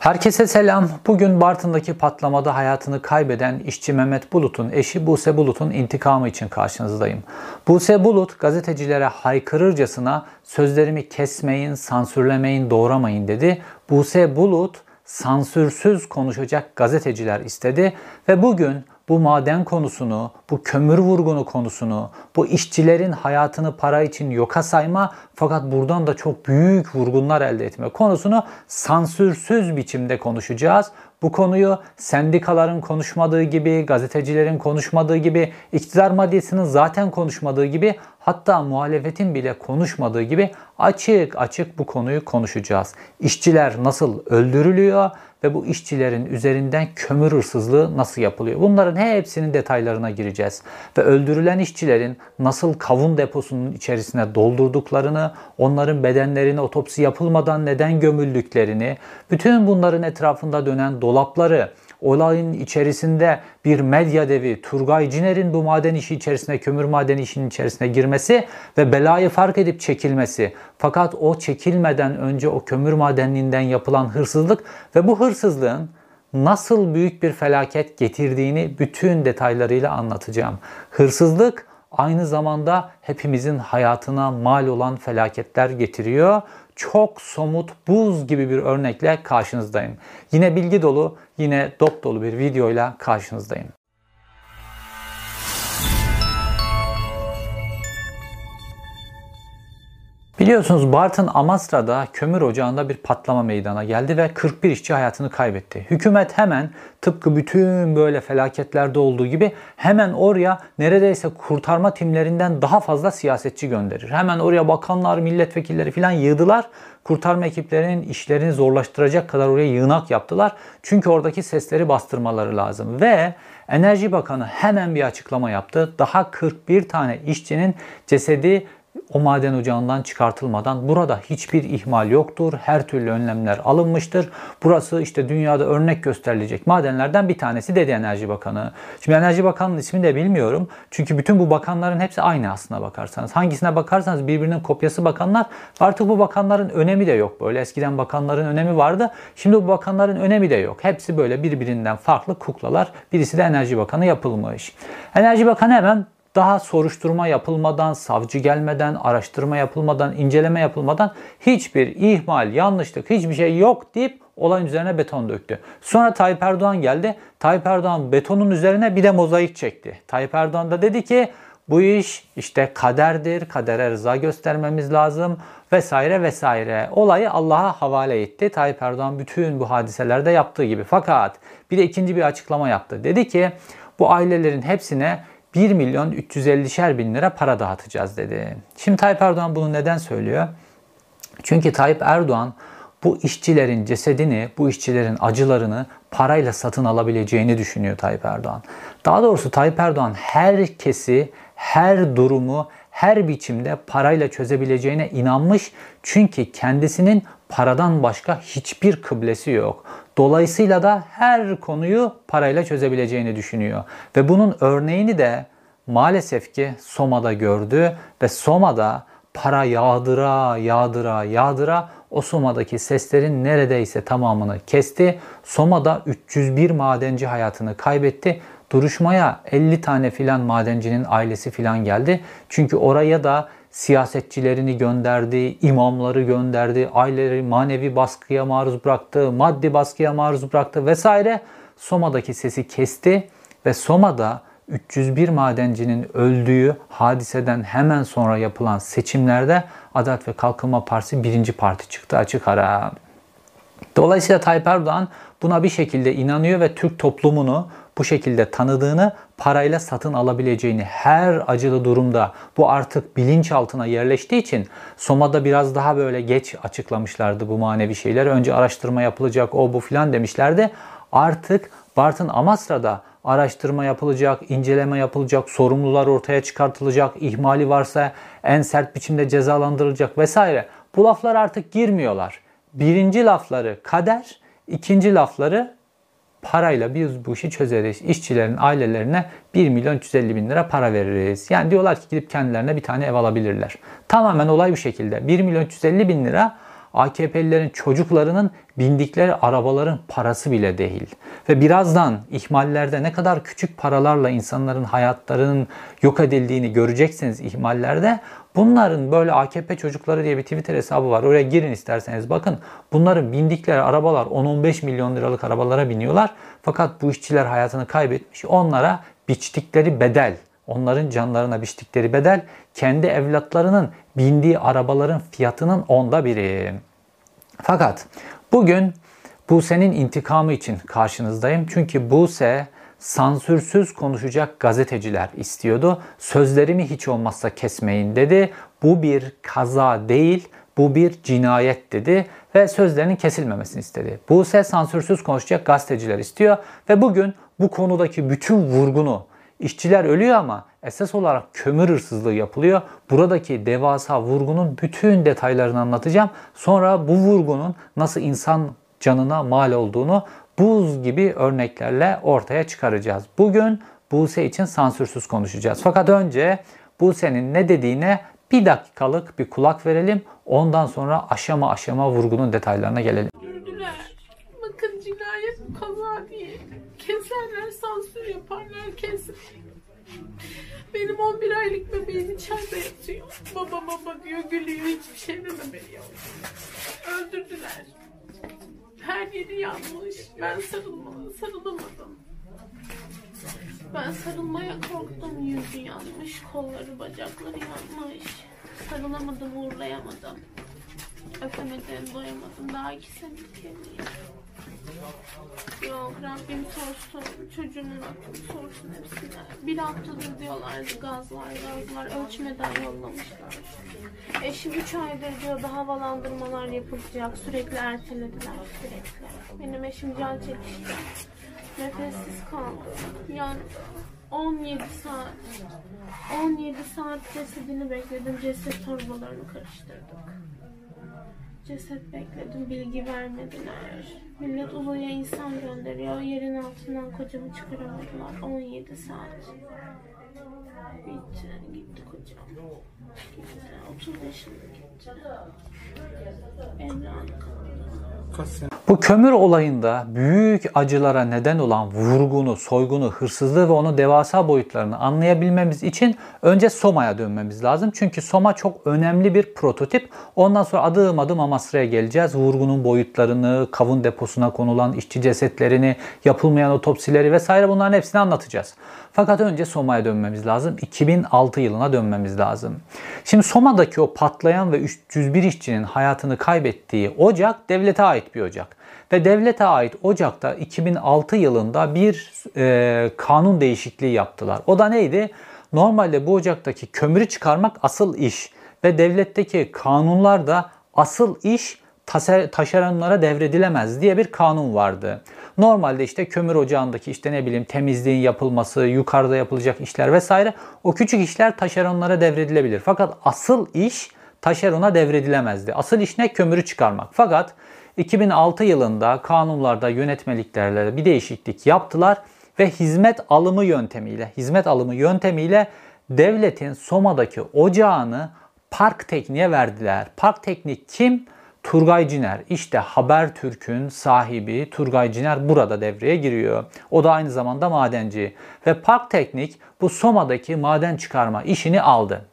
Herkese selam. Bugün Bartın'daki patlamada hayatını kaybeden işçi Mehmet Bulut'un eşi Buse Bulut'un intikamı için karşınızdayım. Buse Bulut gazetecilere haykırırcasına sözlerimi kesmeyin, sansürlemeyin, doğramayın dedi. Buse Bulut sansürsüz konuşacak gazeteciler istedi ve bugün bu maden konusunu, bu kömür vurgunu konusunu, bu işçilerin hayatını para için yoka sayma fakat buradan da çok büyük vurgunlar elde etme konusunu sansürsüz biçimde konuşacağız. Bu konuyu sendikaların konuşmadığı gibi, gazetecilerin konuşmadığı gibi, iktidar maddesinin zaten konuşmadığı gibi, hatta muhalefetin bile konuşmadığı gibi açık açık bu konuyu konuşacağız. İşçiler nasıl öldürülüyor ve bu işçilerin üzerinden kömür hırsızlığı nasıl yapılıyor? Bunların hepsinin detaylarına gireceğiz. Ve öldürülen işçilerin nasıl kavun deposunun içerisine doldurduklarını, onların bedenlerine otopsi yapılmadan neden gömüldüklerini, bütün bunların etrafında dönen dolapları, olayın içerisinde bir medya devi Turgay Ciner'in bu maden işi içerisine, kömür madeni işinin içerisine girmesi ve belayı fark edip çekilmesi. Fakat o çekilmeden önce o kömür madenliğinden yapılan hırsızlık ve bu hırsızlığın nasıl büyük bir felaket getirdiğini bütün detaylarıyla anlatacağım. Hırsızlık aynı zamanda hepimizin hayatına mal olan felaketler getiriyor çok somut buz gibi bir örnekle karşınızdayım. Yine bilgi dolu, yine dop dolu bir videoyla karşınızdayım. Biliyorsunuz Bartın Amasra'da kömür ocağında bir patlama meydana geldi ve 41 işçi hayatını kaybetti. Hükümet hemen tıpkı bütün böyle felaketlerde olduğu gibi hemen oraya neredeyse kurtarma timlerinden daha fazla siyasetçi gönderir. Hemen oraya bakanlar, milletvekilleri falan yığdılar. Kurtarma ekiplerinin işlerini zorlaştıracak kadar oraya yığınak yaptılar. Çünkü oradaki sesleri bastırmaları lazım ve Enerji Bakanı hemen bir açıklama yaptı. Daha 41 tane işçinin cesedi o maden ocağından çıkartılmadan burada hiçbir ihmal yoktur. Her türlü önlemler alınmıştır. Burası işte dünyada örnek gösterilecek madenlerden bir tanesi dedi Enerji Bakanı. Şimdi Enerji Bakanı'nın ismini de bilmiyorum. Çünkü bütün bu bakanların hepsi aynı aslına bakarsanız. Hangisine bakarsanız birbirinin kopyası bakanlar. Artık bu bakanların önemi de yok böyle. Eskiden bakanların önemi vardı. Şimdi bu bakanların önemi de yok. Hepsi böyle birbirinden farklı kuklalar. Birisi de Enerji Bakanı yapılmış. Enerji Bakanı hemen daha soruşturma yapılmadan, savcı gelmeden, araştırma yapılmadan, inceleme yapılmadan hiçbir ihmal, yanlışlık, hiçbir şey yok deyip olayın üzerine beton döktü. Sonra Tayyip Erdoğan geldi. Tayyip Erdoğan betonun üzerine bir de mozaik çekti. Tayyip Erdoğan da dedi ki bu iş işte kaderdir, kadere rıza göstermemiz lazım vesaire vesaire. Olayı Allah'a havale etti. Tayyip Erdoğan bütün bu hadiselerde yaptığı gibi. Fakat bir de ikinci bir açıklama yaptı. Dedi ki bu ailelerin hepsine 1 milyon 350'şer bin lira para dağıtacağız dedi. Şimdi Tayyip Erdoğan bunu neden söylüyor? Çünkü Tayyip Erdoğan bu işçilerin cesedini, bu işçilerin acılarını parayla satın alabileceğini düşünüyor Tayyip Erdoğan. Daha doğrusu Tayyip Erdoğan herkesi, her durumu, her biçimde parayla çözebileceğine inanmış. Çünkü kendisinin paradan başka hiçbir kıblesi yok. Dolayısıyla da her konuyu parayla çözebileceğini düşünüyor. Ve bunun örneğini de maalesef ki Soma'da gördü ve Soma'da para yağdıra yağdıra yağdıra o Soma'daki seslerin neredeyse tamamını kesti. Soma'da 301 madenci hayatını kaybetti. Duruşmaya 50 tane filan madencinin ailesi filan geldi. Çünkü oraya da siyasetçilerini gönderdi, imamları gönderdi, aileleri manevi baskıya maruz bıraktı, maddi baskıya maruz bıraktı vesaire. Soma'daki sesi kesti ve Soma'da 301 madencinin öldüğü hadiseden hemen sonra yapılan seçimlerde Adalet ve Kalkınma Partisi birinci parti çıktı açık ara. Dolayısıyla Tayyip Erdoğan buna bir şekilde inanıyor ve Türk toplumunu bu şekilde tanıdığını, parayla satın alabileceğini her acılı durumda bu artık bilinçaltına yerleştiği için Soma'da biraz daha böyle geç açıklamışlardı bu manevi şeyler. Önce araştırma yapılacak, o bu filan demişlerdi. Artık Bartın Amasra'da araştırma yapılacak, inceleme yapılacak, sorumlular ortaya çıkartılacak, ihmali varsa en sert biçimde cezalandırılacak vesaire. Bu laflar artık girmiyorlar. Birinci lafları kader, ikinci lafları parayla biz bu işi çözeriz. İşçilerin ailelerine 1 milyon 350 bin lira para veririz. Yani diyorlar ki gidip kendilerine bir tane ev alabilirler. Tamamen olay bu şekilde. 1 milyon 350 bin lira AKP'lilerin çocuklarının bindikleri arabaların parası bile değil. Ve birazdan ihmallerde ne kadar küçük paralarla insanların hayatlarının yok edildiğini göreceksiniz ihmallerde. Bunların böyle AKP çocukları diye bir Twitter hesabı var. Oraya girin isterseniz bakın. Bunların bindikleri arabalar 10-15 milyon liralık arabalara biniyorlar. Fakat bu işçiler hayatını kaybetmiş. Onlara biçtikleri bedel, onların canlarına biçtikleri bedel kendi evlatlarının bindiği arabaların fiyatının onda biri. Fakat bugün Buse'nin intikamı için karşınızdayım. Çünkü Buse sansürsüz konuşacak gazeteciler istiyordu. Sözlerimi hiç olmazsa kesmeyin dedi. Bu bir kaza değil, bu bir cinayet dedi ve sözlerinin kesilmemesini istedi. Buse sansürsüz konuşacak gazeteciler istiyor ve bugün bu konudaki bütün vurgunu işçiler ölüyor ama esas olarak kömür hırsızlığı yapılıyor. Buradaki devasa vurgunun bütün detaylarını anlatacağım. Sonra bu vurgunun nasıl insan canına mal olduğunu buz gibi örneklerle ortaya çıkaracağız. Bugün Buse için sansürsüz konuşacağız. Fakat önce Buse'nin ne dediğine bir dakikalık bir kulak verelim. Ondan sonra aşama aşama vurgunun detaylarına gelelim. Gördüler. Bakın cinayet kaza değil. Keserler, sansür yaparlar, kesin. Benim 11 aylık bebeğim içeride yatıyor. Baba baba diyor, gülüyor. Hiçbir şeyden haberi yok. Öldürdüler. Her yeri yanmış. Ben sarılma, sarılamadım. Ben sarılmaya korktum. Yüzü yanmış, kolları, bacakları yanmış. Sarılamadım, uğurlayamadım. Öpemedim, doyamadım. Daha iki senelik evliyim. Yok Rabbim sorsun. Çocuğumun sorsun hepsine. Bir haftadır diyorlardı gazlar gazlar. Ölçmeden yollamışlar. Eşim 3 aydır diyordu havalandırmalar yapılacak. Sürekli ertelediler sürekli. Benim eşim can çekişti. Nefessiz kaldı. Yani 17 saat 17 saat cesedini bekledim. Ceset torbalarını karıştırdık. Ceset bekledim. Bilgi vermediler. Millet uzaya insan gönderiyor. Yerin altından kocamı çıkaramadılar. 17 saat. Bitti. Gitti kocam. Gitti. 30 yaşında gitti. Evladı kaldı. Bu kömür olayında büyük acılara neden olan vurgunu, soygunu, hırsızlığı ve onun devasa boyutlarını anlayabilmemiz için önce Soma'ya dönmemiz lazım. Çünkü Soma çok önemli bir prototip. Ondan sonra adım adım Amasra'ya geleceğiz. Vurgunun boyutlarını, kavun deposuna konulan işçi cesetlerini, yapılmayan otopsileri vesaire bunların hepsini anlatacağız. Fakat önce Soma'ya dönmemiz lazım. 2006 yılına dönmemiz lazım. Şimdi Soma'daki o patlayan ve 301 işçinin hayatını kaybettiği ocak devlete ait bir ocak. Ve devlete ait ocakta 2006 yılında bir e, kanun değişikliği yaptılar. O da neydi? Normalde bu ocaktaki kömürü çıkarmak asıl iş ve devletteki kanunlarda asıl iş taşeronlara devredilemez diye bir kanun vardı. Normalde işte kömür ocağındaki işte ne bileyim temizliğin yapılması, yukarıda yapılacak işler vesaire o küçük işler taşeronlara devredilebilir. Fakat asıl iş taşerona devredilemezdi. Asıl iş ne? Kömürü çıkarmak. Fakat 2006 yılında kanunlarda, yönetmeliklerde bir değişiklik yaptılar ve hizmet alımı yöntemiyle, hizmet alımı yöntemiyle devletin Soma'daki ocağını Park Teknik'e verdiler. Park Teknik kim? Turgay Ciner. İşte Habertürk'ün sahibi Turgay Ciner burada devreye giriyor. O da aynı zamanda madenci. Ve Park Teknik bu Soma'daki maden çıkarma işini aldı.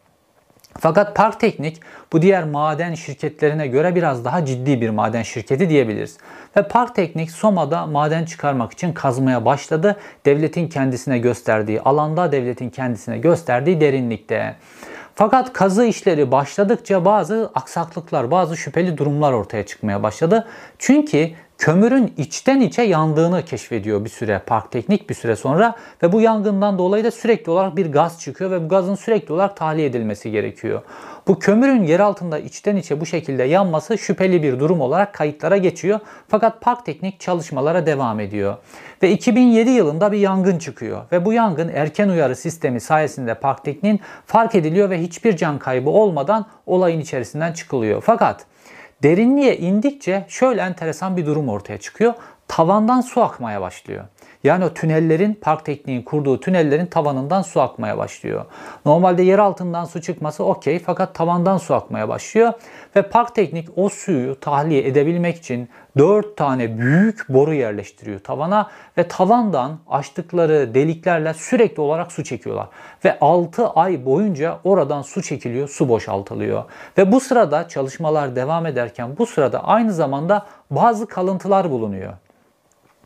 Fakat Park Teknik bu diğer maden şirketlerine göre biraz daha ciddi bir maden şirketi diyebiliriz. Ve Park Teknik Soma'da maden çıkarmak için kazmaya başladı. Devletin kendisine gösterdiği alanda, devletin kendisine gösterdiği derinlikte. Fakat kazı işleri başladıkça bazı aksaklıklar, bazı şüpheli durumlar ortaya çıkmaya başladı. Çünkü kömürün içten içe yandığını keşfediyor bir süre Park Teknik bir süre sonra ve bu yangından dolayı da sürekli olarak bir gaz çıkıyor ve bu gazın sürekli olarak tahliye edilmesi gerekiyor. Bu kömürün yer altında içten içe bu şekilde yanması şüpheli bir durum olarak kayıtlara geçiyor. Fakat Park Teknik çalışmalara devam ediyor. Ve 2007 yılında bir yangın çıkıyor. Ve bu yangın erken uyarı sistemi sayesinde Park Teknik'in fark ediliyor ve hiçbir can kaybı olmadan olayın içerisinden çıkılıyor. Fakat derinliğe indikçe şöyle enteresan bir durum ortaya çıkıyor. Tavandan su akmaya başlıyor. Yani o tünellerin park tekniğin kurduğu tünellerin tavanından su akmaya başlıyor. Normalde yer altından su çıkması okey fakat tavandan su akmaya başlıyor. Ve park teknik o suyu tahliye edebilmek için 4 tane büyük boru yerleştiriyor tavana ve tavandan açtıkları deliklerle sürekli olarak su çekiyorlar. Ve 6 ay boyunca oradan su çekiliyor, su boşaltılıyor. Ve bu sırada çalışmalar devam ederken bu sırada aynı zamanda bazı kalıntılar bulunuyor.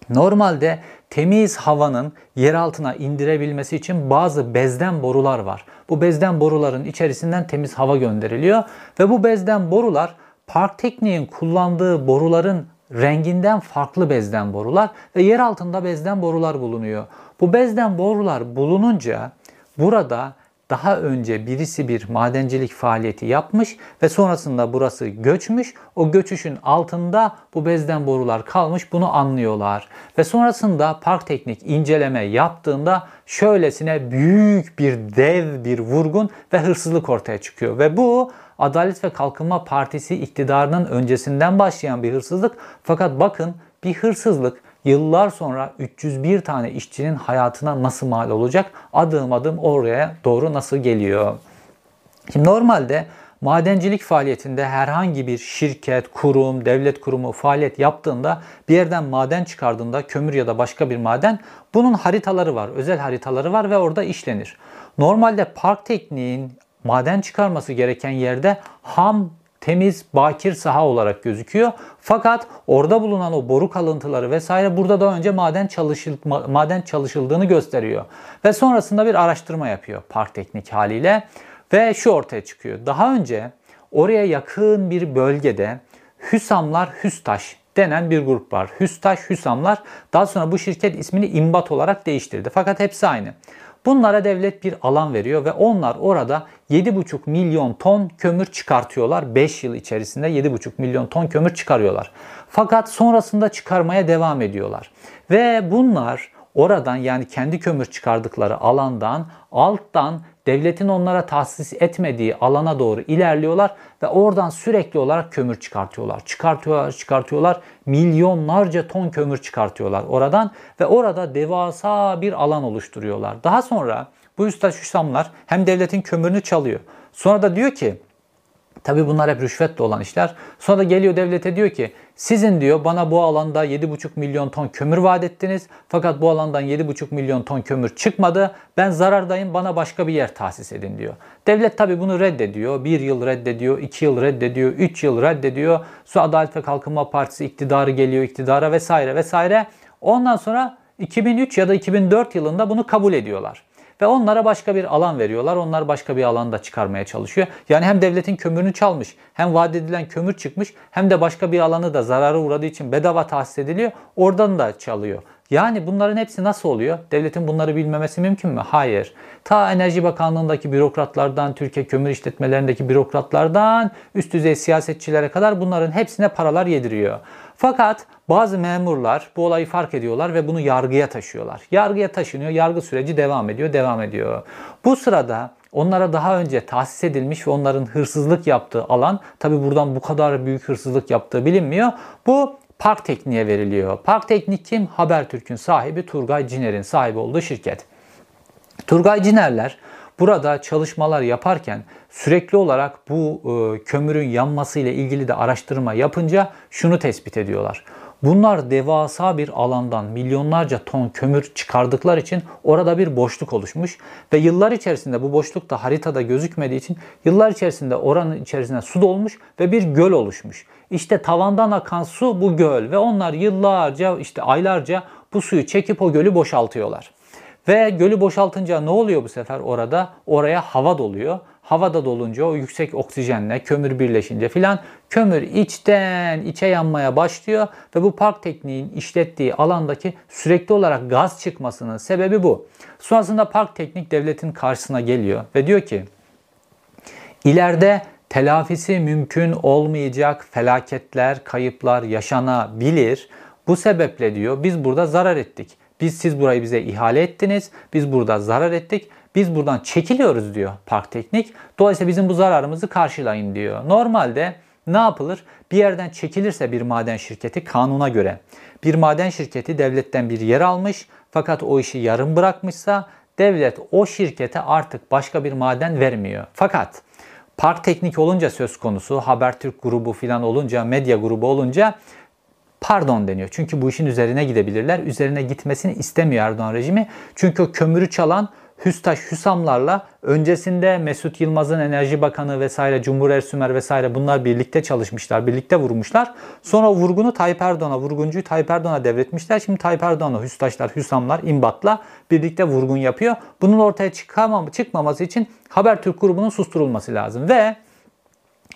Normalde temiz havanın yer altına indirebilmesi için bazı bezden borular var. Bu bezden boruların içerisinden temiz hava gönderiliyor ve bu bezden borular park tekniğin kullandığı boruların renginden farklı bezden borular ve yer altında bezden borular bulunuyor. Bu bezden borular bulununca burada daha önce birisi bir madencilik faaliyeti yapmış ve sonrasında burası göçmüş. O göçüşün altında bu bezden borular kalmış bunu anlıyorlar. Ve sonrasında park teknik inceleme yaptığında şöylesine büyük bir dev bir vurgun ve hırsızlık ortaya çıkıyor. Ve bu Adalet ve Kalkınma Partisi iktidarının öncesinden başlayan bir hırsızlık. Fakat bakın bir hırsızlık yıllar sonra 301 tane işçinin hayatına nasıl mal olacak? Adım adım oraya doğru nasıl geliyor? Şimdi normalde madencilik faaliyetinde herhangi bir şirket, kurum, devlet kurumu faaliyet yaptığında bir yerden maden çıkardığında kömür ya da başka bir maden bunun haritaları var, özel haritaları var ve orada işlenir. Normalde park tekniğin maden çıkarması gereken yerde ham temiz, bakir saha olarak gözüküyor. Fakat orada bulunan o boru kalıntıları vesaire burada daha önce maden çalışıl maden çalışıldığını gösteriyor. Ve sonrasında bir araştırma yapıyor park teknik haliyle ve şu ortaya çıkıyor. Daha önce oraya yakın bir bölgede Hüsamlar Hüstaş denen bir grup var. Hüstaş Hüsamlar daha sonra bu şirket ismini İmbat olarak değiştirdi. Fakat hepsi aynı. Bunlara devlet bir alan veriyor ve onlar orada 7,5 milyon ton kömür çıkartıyorlar. 5 yıl içerisinde 7,5 milyon ton kömür çıkarıyorlar. Fakat sonrasında çıkarmaya devam ediyorlar. Ve bunlar oradan yani kendi kömür çıkardıkları alandan alttan devletin onlara tahsis etmediği alana doğru ilerliyorlar ve oradan sürekli olarak kömür çıkartıyorlar. Çıkartıyorlar, çıkartıyorlar. Milyonlarca ton kömür çıkartıyorlar oradan ve orada devasa bir alan oluşturuyorlar. Daha sonra bu üstad Hüsamlar hem devletin kömürünü çalıyor. Sonra da diyor ki Tabi bunlar hep rüşvetle olan işler. Sonra da geliyor devlete diyor ki sizin diyor bana bu alanda 7,5 milyon ton kömür vaat ettiniz. Fakat bu alandan 7,5 milyon ton kömür çıkmadı. Ben zarardayım bana başka bir yer tahsis edin diyor. Devlet tabi bunu reddediyor. Bir yıl reddediyor, iki yıl reddediyor, üç yıl reddediyor. Sonra Adalet ve Kalkınma Partisi iktidarı geliyor iktidara vesaire vesaire. Ondan sonra 2003 ya da 2004 yılında bunu kabul ediyorlar. Ve onlara başka bir alan veriyorlar. Onlar başka bir alanda çıkarmaya çalışıyor. Yani hem devletin kömürünü çalmış, hem vaat edilen kömür çıkmış, hem de başka bir alanı da zarara uğradığı için bedava tahsis ediliyor. Oradan da çalıyor. Yani bunların hepsi nasıl oluyor? Devletin bunları bilmemesi mümkün mü? Hayır. Ta Enerji Bakanlığı'ndaki bürokratlardan, Türkiye Kömür İşletmelerindeki bürokratlardan, üst düzey siyasetçilere kadar bunların hepsine paralar yediriyor. Fakat bazı memurlar bu olayı fark ediyorlar ve bunu yargıya taşıyorlar. Yargıya taşınıyor, yargı süreci devam ediyor, devam ediyor. Bu sırada onlara daha önce tahsis edilmiş ve onların hırsızlık yaptığı alan, tabi buradan bu kadar büyük hırsızlık yaptığı bilinmiyor. Bu Park Teknik'e veriliyor. Park Teknik kim? Habertürk'ün sahibi Turgay Ciner'in sahibi olduğu şirket. Turgay Cinerler burada çalışmalar yaparken sürekli olarak bu e, kömürün yanması ile ilgili de araştırma yapınca şunu tespit ediyorlar. Bunlar devasa bir alandan milyonlarca ton kömür çıkardıkları için orada bir boşluk oluşmuş ve yıllar içerisinde bu boşluk da haritada gözükmediği için yıllar içerisinde oranın içerisine su dolmuş ve bir göl oluşmuş. İşte tavandan akan su bu göl ve onlar yıllarca işte aylarca bu suyu çekip o gölü boşaltıyorlar. Ve gölü boşaltınca ne oluyor bu sefer orada? Oraya hava doluyor. Havada dolunca o yüksek oksijenle kömür birleşince filan kömür içten içe yanmaya başlıyor ve bu park tekniğin işlettiği alandaki sürekli olarak gaz çıkmasının sebebi bu. Sonrasında park teknik devletin karşısına geliyor ve diyor ki ileride telafisi mümkün olmayacak felaketler, kayıplar yaşanabilir. Bu sebeple diyor biz burada zarar ettik. Biz siz burayı bize ihale ettiniz. Biz burada zarar ettik. Biz buradan çekiliyoruz diyor Park Teknik. Dolayısıyla bizim bu zararımızı karşılayın diyor. Normalde ne yapılır? Bir yerden çekilirse bir maden şirketi kanuna göre bir maden şirketi devletten bir yer almış fakat o işi yarım bırakmışsa devlet o şirkete artık başka bir maden vermiyor. Fakat Park Teknik olunca söz konusu, Habertürk grubu falan olunca, medya grubu olunca pardon deniyor. Çünkü bu işin üzerine gidebilirler. Üzerine gitmesini istemiyor Erdoğan rejimi. Çünkü o kömürü çalan Hüstaş Hüsamlarla öncesinde Mesut Yılmaz'ın Enerji Bakanı vesaire, Cumhur Ersümer vesaire bunlar birlikte çalışmışlar, birlikte vurmuşlar. Sonra vurgunu Tayyip Erdoğan'a, vurguncuyu Tayyip Erdoğan'a devretmişler. Şimdi Tayyip Erdoğan'a Hüstaşlar, Hüsamlar, İmbat'la birlikte vurgun yapıyor. Bunun ortaya çıkamam, çıkmaması için Habertürk grubunun susturulması lazım ve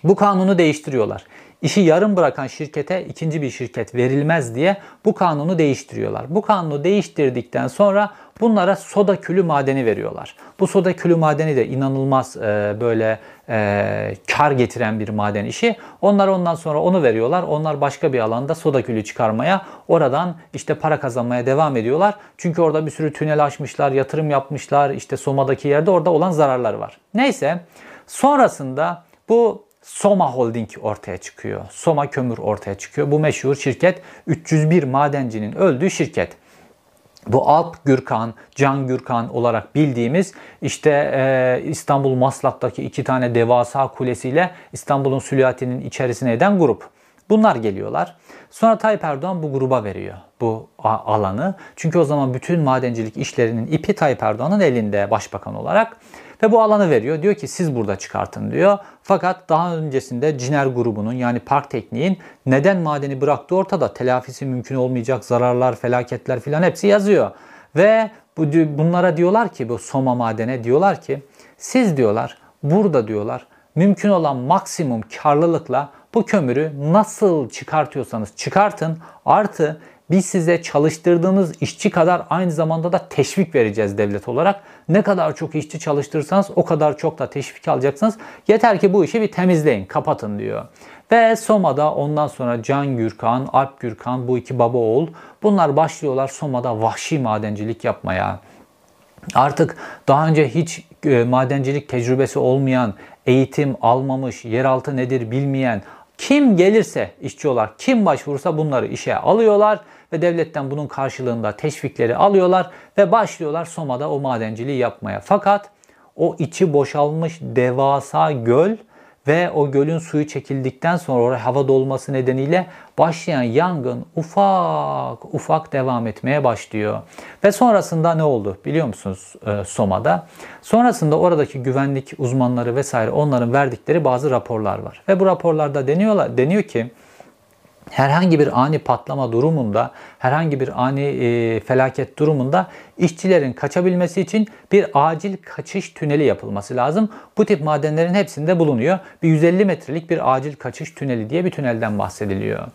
bu kanunu değiştiriyorlar. İşi yarım bırakan şirkete ikinci bir şirket verilmez diye bu kanunu değiştiriyorlar. Bu kanunu değiştirdikten sonra bunlara soda külü madeni veriyorlar. Bu soda külü madeni de inanılmaz e, böyle e, kar getiren bir maden işi. Onlar ondan sonra onu veriyorlar. Onlar başka bir alanda soda külü çıkarmaya, oradan işte para kazanmaya devam ediyorlar. Çünkü orada bir sürü tünel açmışlar, yatırım yapmışlar. İşte Soma'daki yerde orada olan zararlar var. Neyse sonrasında bu Soma Holding ortaya çıkıyor. Soma Kömür ortaya çıkıyor. Bu meşhur şirket 301 madencinin öldüğü şirket. Bu Alp Gürkan, Can Gürkan olarak bildiğimiz işte e, İstanbul Maslak'taki iki tane devasa kulesiyle İstanbul'un Süliyati'nin içerisine eden grup. Bunlar geliyorlar. Sonra Tayyip Erdoğan bu gruba veriyor bu alanı. Çünkü o zaman bütün madencilik işlerinin ipi Tayyip Erdoğan'ın elinde başbakan olarak. Ve bu alanı veriyor. Diyor ki siz burada çıkartın diyor. Fakat daha öncesinde Ciner grubunun yani Park Tekniğin neden madeni bıraktığı ortada. Telafisi mümkün olmayacak zararlar, felaketler filan hepsi yazıyor. Ve bu, bunlara diyorlar ki bu Soma madene diyorlar ki siz diyorlar burada diyorlar mümkün olan maksimum karlılıkla bu kömürü nasıl çıkartıyorsanız çıkartın. Artı biz size çalıştırdığınız işçi kadar aynı zamanda da teşvik vereceğiz devlet olarak. Ne kadar çok işçi çalıştırırsanız o kadar çok da teşvik alacaksınız. Yeter ki bu işi bir temizleyin, kapatın diyor. Ve Soma'da ondan sonra Can Gürkan, Alp Gürkan bu iki baba oğul bunlar başlıyorlar Soma'da vahşi madencilik yapmaya. Artık daha önce hiç e, madencilik tecrübesi olmayan, eğitim almamış, yeraltı nedir bilmeyen kim gelirse işçi olarak kim başvurursa bunları işe alıyorlar ve devletten bunun karşılığında teşvikleri alıyorlar ve başlıyorlar Soma'da o madenciliği yapmaya. Fakat o içi boşalmış devasa göl ve o gölün suyu çekildikten sonra oraya hava dolması nedeniyle başlayan yangın ufak ufak devam etmeye başlıyor. Ve sonrasında ne oldu biliyor musunuz e, Soma'da? Sonrasında oradaki güvenlik uzmanları vesaire onların verdikleri bazı raporlar var. Ve bu raporlarda deniyorlar, deniyor ki herhangi bir ani patlama durumunda, herhangi bir ani e, felaket durumunda işçilerin kaçabilmesi için bir acil kaçış tüneli yapılması lazım. Bu tip madenlerin hepsinde bulunuyor. Bir 150 metrelik bir acil kaçış tüneli diye bir tünelden bahsediliyor.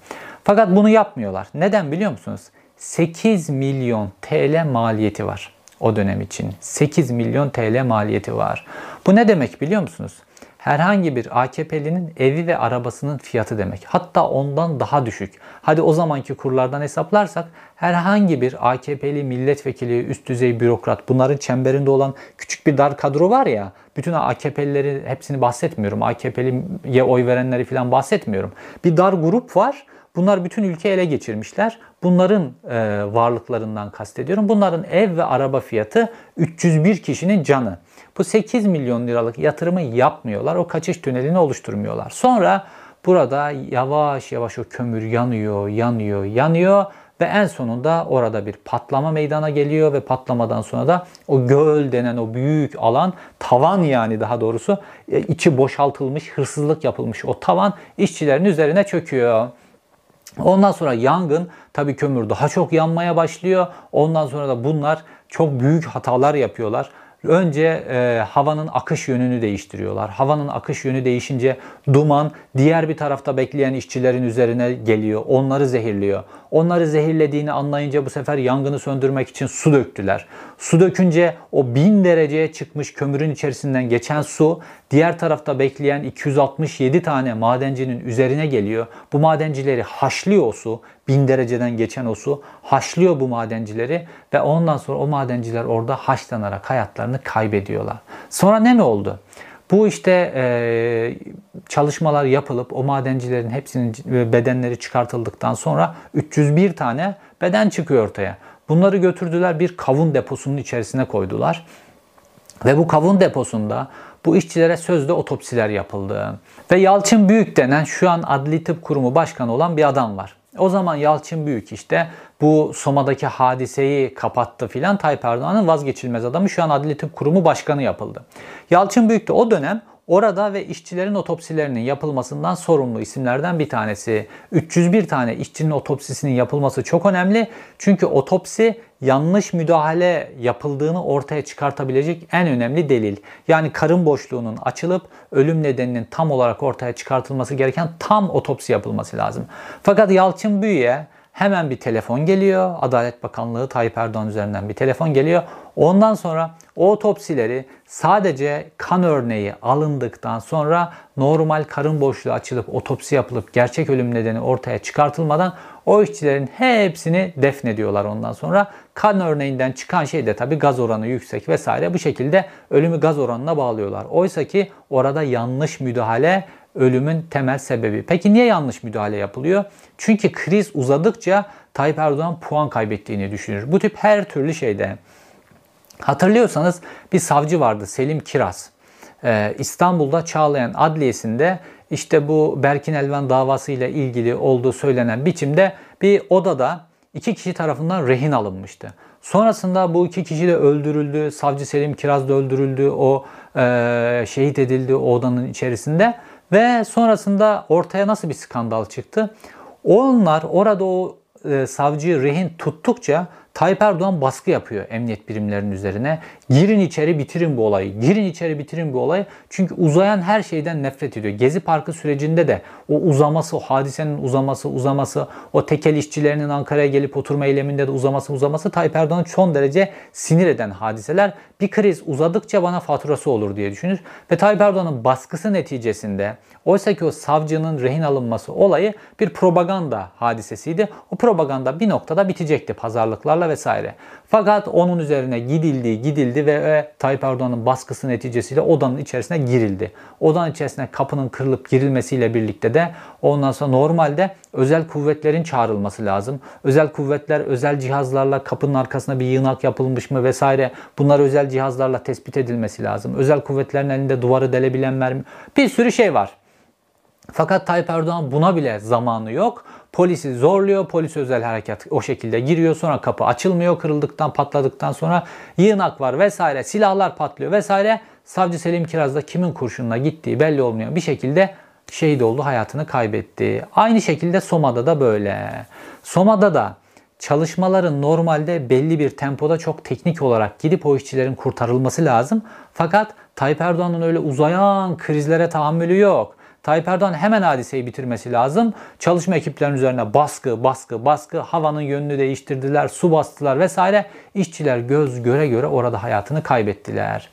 Fakat bunu yapmıyorlar. Neden biliyor musunuz? 8 milyon TL maliyeti var o dönem için. 8 milyon TL maliyeti var. Bu ne demek biliyor musunuz? Herhangi bir AKP'linin evi ve arabasının fiyatı demek. Hatta ondan daha düşük. Hadi o zamanki kurlardan hesaplarsak herhangi bir AKP'li milletvekili, üst düzey bürokrat, bunların çemberinde olan küçük bir dar kadro var ya, bütün AKP'lileri hepsini bahsetmiyorum. AKP'liye oy verenleri falan bahsetmiyorum. Bir dar grup var. Bunlar bütün ülke ele geçirmişler. Bunların e, varlıklarından kastediyorum. Bunların ev ve araba fiyatı 301 kişinin canı. Bu 8 milyon liralık yatırımı yapmıyorlar. O kaçış tünelini oluşturmuyorlar. Sonra burada yavaş yavaş o kömür yanıyor, yanıyor, yanıyor ve en sonunda orada bir patlama meydana geliyor ve patlamadan sonra da o göl denen o büyük alan tavan yani daha doğrusu e, içi boşaltılmış, hırsızlık yapılmış o tavan işçilerin üzerine çöküyor. Ondan sonra yangın tabii kömür daha çok yanmaya başlıyor. Ondan sonra da bunlar çok büyük hatalar yapıyorlar. Önce e, havanın akış yönünü değiştiriyorlar. Havanın akış yönü değişince duman diğer bir tarafta bekleyen işçilerin üzerine geliyor. Onları zehirliyor. Onları zehirlediğini anlayınca bu sefer yangını söndürmek için su döktüler. Su dökünce o 1000 dereceye çıkmış kömürün içerisinden geçen su diğer tarafta bekleyen 267 tane madencinin üzerine geliyor. Bu madencileri haşlıyor o su. 1000 dereceden geçen o su haşlıyor bu madencileri ve ondan sonra o madenciler orada haşlanarak hayatlarını kaybediyorlar. Sonra ne mi oldu? Bu işte e, çalışmalar yapılıp o madencilerin hepsinin bedenleri çıkartıldıktan sonra 301 tane beden çıkıyor ortaya. Bunları götürdüler bir kavun deposunun içerisine koydular. Ve bu kavun deposunda bu işçilere sözde otopsiler yapıldı. Ve Yalçın Büyük denen şu an Adli Tıp Kurumu Başkanı olan bir adam var. O zaman Yalçın Büyük işte bu Soma'daki hadiseyi kapattı filan Tayyip Erdoğan'ın vazgeçilmez adamı şu an Adli Tıp Kurumu Başkanı yapıldı. Yalçın Büyük de o dönem Orada ve işçilerin otopsilerinin yapılmasından sorumlu isimlerden bir tanesi. 301 tane işçinin otopsisinin yapılması çok önemli. Çünkü otopsi yanlış müdahale yapıldığını ortaya çıkartabilecek en önemli delil. Yani karın boşluğunun açılıp ölüm nedeninin tam olarak ortaya çıkartılması gereken tam otopsi yapılması lazım. Fakat Yalçın Büyü'ye hemen bir telefon geliyor. Adalet Bakanlığı Tayyip Erdoğan üzerinden bir telefon geliyor. Ondan sonra o otopsileri sadece kan örneği alındıktan sonra normal karın boşluğu açılıp otopsi yapılıp gerçek ölüm nedeni ortaya çıkartılmadan o işçilerin hepsini defnediyorlar ondan sonra. Kan örneğinden çıkan şey de tabi gaz oranı yüksek vesaire bu şekilde ölümü gaz oranına bağlıyorlar. Oysa ki orada yanlış müdahale ölümün temel sebebi. Peki niye yanlış müdahale yapılıyor? Çünkü kriz uzadıkça Tayyip Erdoğan puan kaybettiğini düşünür. Bu tip her türlü şeyde. Hatırlıyorsanız bir savcı vardı Selim Kiraz. Ee, İstanbul'da Çağlayan Adliyesi'nde işte bu Berkin Elvan davası ile ilgili olduğu söylenen biçimde bir odada iki kişi tarafından rehin alınmıştı. Sonrasında bu iki kişi de öldürüldü. Savcı Selim Kiraz da öldürüldü. O e, şehit edildi o odanın içerisinde. Ve sonrasında ortaya nasıl bir skandal çıktı? Onlar orada o e, savcıyı rehin tuttukça Tayyip Erdoğan baskı yapıyor emniyet birimlerinin üzerine. Girin içeri bitirin bu olayı. Girin içeri bitirin bu olayı. Çünkü uzayan her şeyden nefret ediyor. Gezi Parkı sürecinde de o uzaması, o hadisenin uzaması, uzaması, o tekel işçilerinin Ankara'ya gelip oturma eyleminde de uzaması, uzaması Tayyip Erdoğan'ı son derece sinir eden hadiseler. Bir kriz uzadıkça bana faturası olur diye düşünür. Ve Tayyip Erdoğan'ın baskısı neticesinde oysa ki o savcının rehin alınması olayı bir propaganda hadisesiydi. O propaganda bir noktada bitecekti pazarlıklarla vesaire. Fakat onun üzerine gidildi, gidildi ve, Tayyip Erdoğan'ın baskısı neticesiyle odanın içerisine girildi. Odanın içerisine kapının kırılıp girilmesiyle birlikte de ondan sonra normalde özel kuvvetlerin çağrılması lazım. Özel kuvvetler özel cihazlarla kapının arkasına bir yığınak yapılmış mı vesaire bunlar özel cihazlarla tespit edilmesi lazım. Özel kuvvetlerin elinde duvarı delebilen mermi bir sürü şey var. Fakat Tayyip Erdoğan buna bile zamanı yok. Polisi zorluyor. Polis özel harekat o şekilde giriyor. Sonra kapı açılmıyor. Kırıldıktan patladıktan sonra yığınak var vesaire. Silahlar patlıyor vesaire. Savcı Selim Kiraz da kimin kurşununa gittiği belli olmuyor. Bir şekilde şehit oldu. Hayatını kaybetti. Aynı şekilde Soma'da da böyle. Soma'da da çalışmaların normalde belli bir tempoda çok teknik olarak gidip o işçilerin kurtarılması lazım. Fakat Tayyip Erdoğan'ın öyle uzayan krizlere tahammülü yok. Tayyip Erdoğan hemen hadiseyi bitirmesi lazım. Çalışma ekiplerinin üzerine baskı, baskı, baskı, havanın yönünü değiştirdiler, su bastılar vesaire. İşçiler göz göre göre orada hayatını kaybettiler.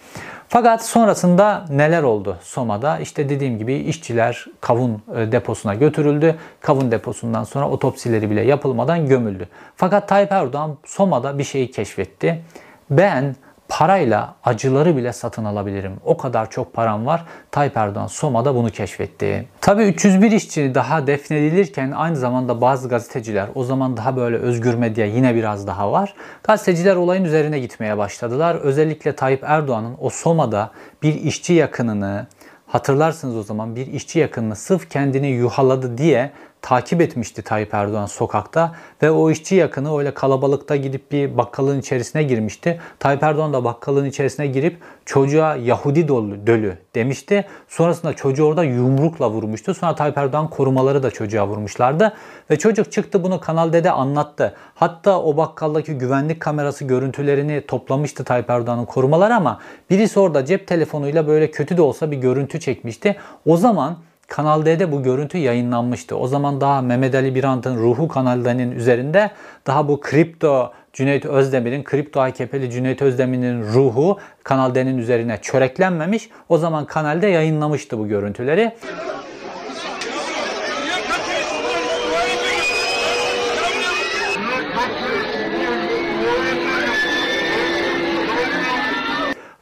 Fakat sonrasında neler oldu Soma'da? İşte dediğim gibi işçiler kavun e, deposuna götürüldü. Kavun deposundan sonra otopsileri bile yapılmadan gömüldü. Fakat Tayyip Erdoğan Soma'da bir şeyi keşfetti. Ben parayla acıları bile satın alabilirim. O kadar çok param var. Tayyip Erdoğan Soma'da bunu keşfetti. Tabi 301 işçi daha defnedilirken aynı zamanda bazı gazeteciler o zaman daha böyle özgür medya yine biraz daha var. Gazeteciler olayın üzerine gitmeye başladılar. Özellikle Tayyip Erdoğan'ın o Soma'da bir işçi yakınını hatırlarsınız o zaman bir işçi yakınını sırf kendini yuhaladı diye takip etmişti Tayyip Erdoğan sokakta ve o işçi yakını öyle kalabalıkta gidip bir bakkalın içerisine girmişti. Tayyip Erdoğan da bakkalın içerisine girip çocuğa Yahudi dolu, dölü demişti. Sonrasında çocuğu orada yumrukla vurmuştu. Sonra Tayyip Erdoğan korumaları da çocuğa vurmuşlardı. Ve çocuk çıktı bunu Kanal D'de anlattı. Hatta o bakkaldaki güvenlik kamerası görüntülerini toplamıştı Tayyip Erdoğan'ın korumaları ama birisi orada cep telefonuyla böyle kötü de olsa bir görüntü çekmişti. O zaman Kanal D'de bu görüntü yayınlanmıştı. O zaman daha Mehmet Ali Birant'ın Ruhu Kanal D'nin üzerinde daha bu kripto Cüneyt Özdemir'in, kripto AKP'li Cüneyt Özdemir'in ruhu Kanal D'nin üzerine çöreklenmemiş. O zaman kanalda yayınlamıştı bu görüntüleri.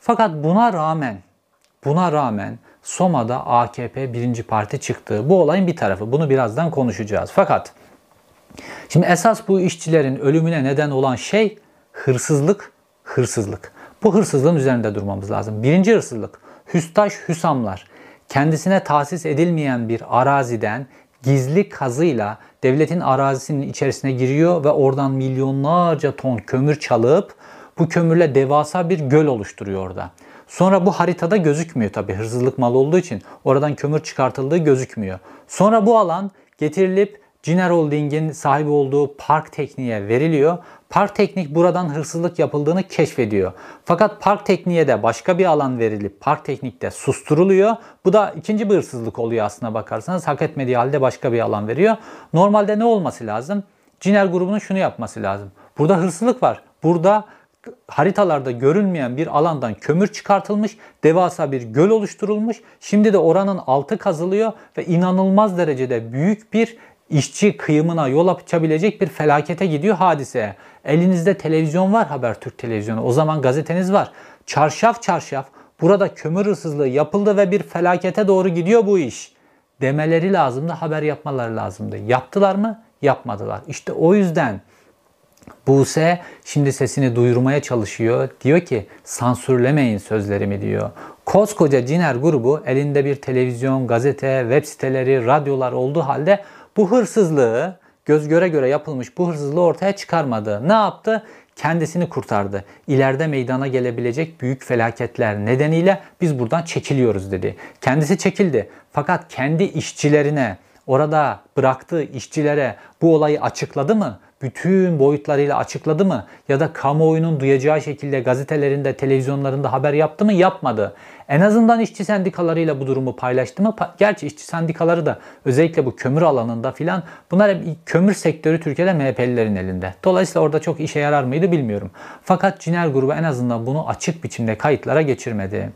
Fakat buna rağmen Buna rağmen Soma'da AKP birinci parti çıktı. Bu olayın bir tarafı. Bunu birazdan konuşacağız. Fakat şimdi esas bu işçilerin ölümüne neden olan şey hırsızlık, hırsızlık. Bu hırsızlığın üzerinde durmamız lazım. Birinci hırsızlık. Hüstaş Hüsamlar kendisine tahsis edilmeyen bir araziden gizli kazıyla devletin arazisinin içerisine giriyor ve oradan milyonlarca ton kömür çalıp bu kömürle devasa bir göl oluşturuyor orada. Sonra bu haritada gözükmüyor tabi hırsızlık malı olduğu için oradan kömür çıkartıldığı gözükmüyor. Sonra bu alan getirilip Ciner Holding'in sahibi olduğu Park Teknik'e veriliyor. Park Teknik buradan hırsızlık yapıldığını keşfediyor. Fakat Park Teknik'e de başka bir alan verilip Park Teknik'te susturuluyor. Bu da ikinci bir hırsızlık oluyor aslına bakarsanız. Hak etmediği halde başka bir alan veriyor. Normalde ne olması lazım? Ciner grubunun şunu yapması lazım. Burada hırsızlık var. Burada haritalarda görünmeyen bir alandan kömür çıkartılmış, devasa bir göl oluşturulmuş. Şimdi de oranın altı kazılıyor ve inanılmaz derecede büyük bir işçi kıyımına yol açabilecek bir felakete gidiyor hadise. Elinizde televizyon var Habertürk televizyonu. O zaman gazeteniz var. Çarşaf çarşaf burada kömür hırsızlığı yapıldı ve bir felakete doğru gidiyor bu iş. Demeleri lazımdı, haber yapmaları lazımdı. Yaptılar mı? Yapmadılar. İşte o yüzden Buse şimdi sesini duyurmaya çalışıyor. Diyor ki sansürlemeyin sözlerimi diyor. Koskoca Ciner grubu elinde bir televizyon, gazete, web siteleri, radyolar olduğu halde bu hırsızlığı göz göre göre yapılmış bu hırsızlığı ortaya çıkarmadı. Ne yaptı? Kendisini kurtardı. İleride meydana gelebilecek büyük felaketler nedeniyle biz buradan çekiliyoruz dedi. Kendisi çekildi. Fakat kendi işçilerine, orada bıraktığı işçilere bu olayı açıkladı mı? Bütün boyutlarıyla açıkladı mı? Ya da kamuoyunun duyacağı şekilde gazetelerinde, televizyonlarında haber yaptı mı? Yapmadı. En azından işçi sendikalarıyla bu durumu paylaştı mı? Gerçi işçi sendikaları da özellikle bu kömür alanında filan bunlar hep kömür sektörü Türkiye'de MHP'lilerin elinde. Dolayısıyla orada çok işe yarar mıydı bilmiyorum. Fakat Ciner grubu en azından bunu açık biçimde kayıtlara geçirmedi.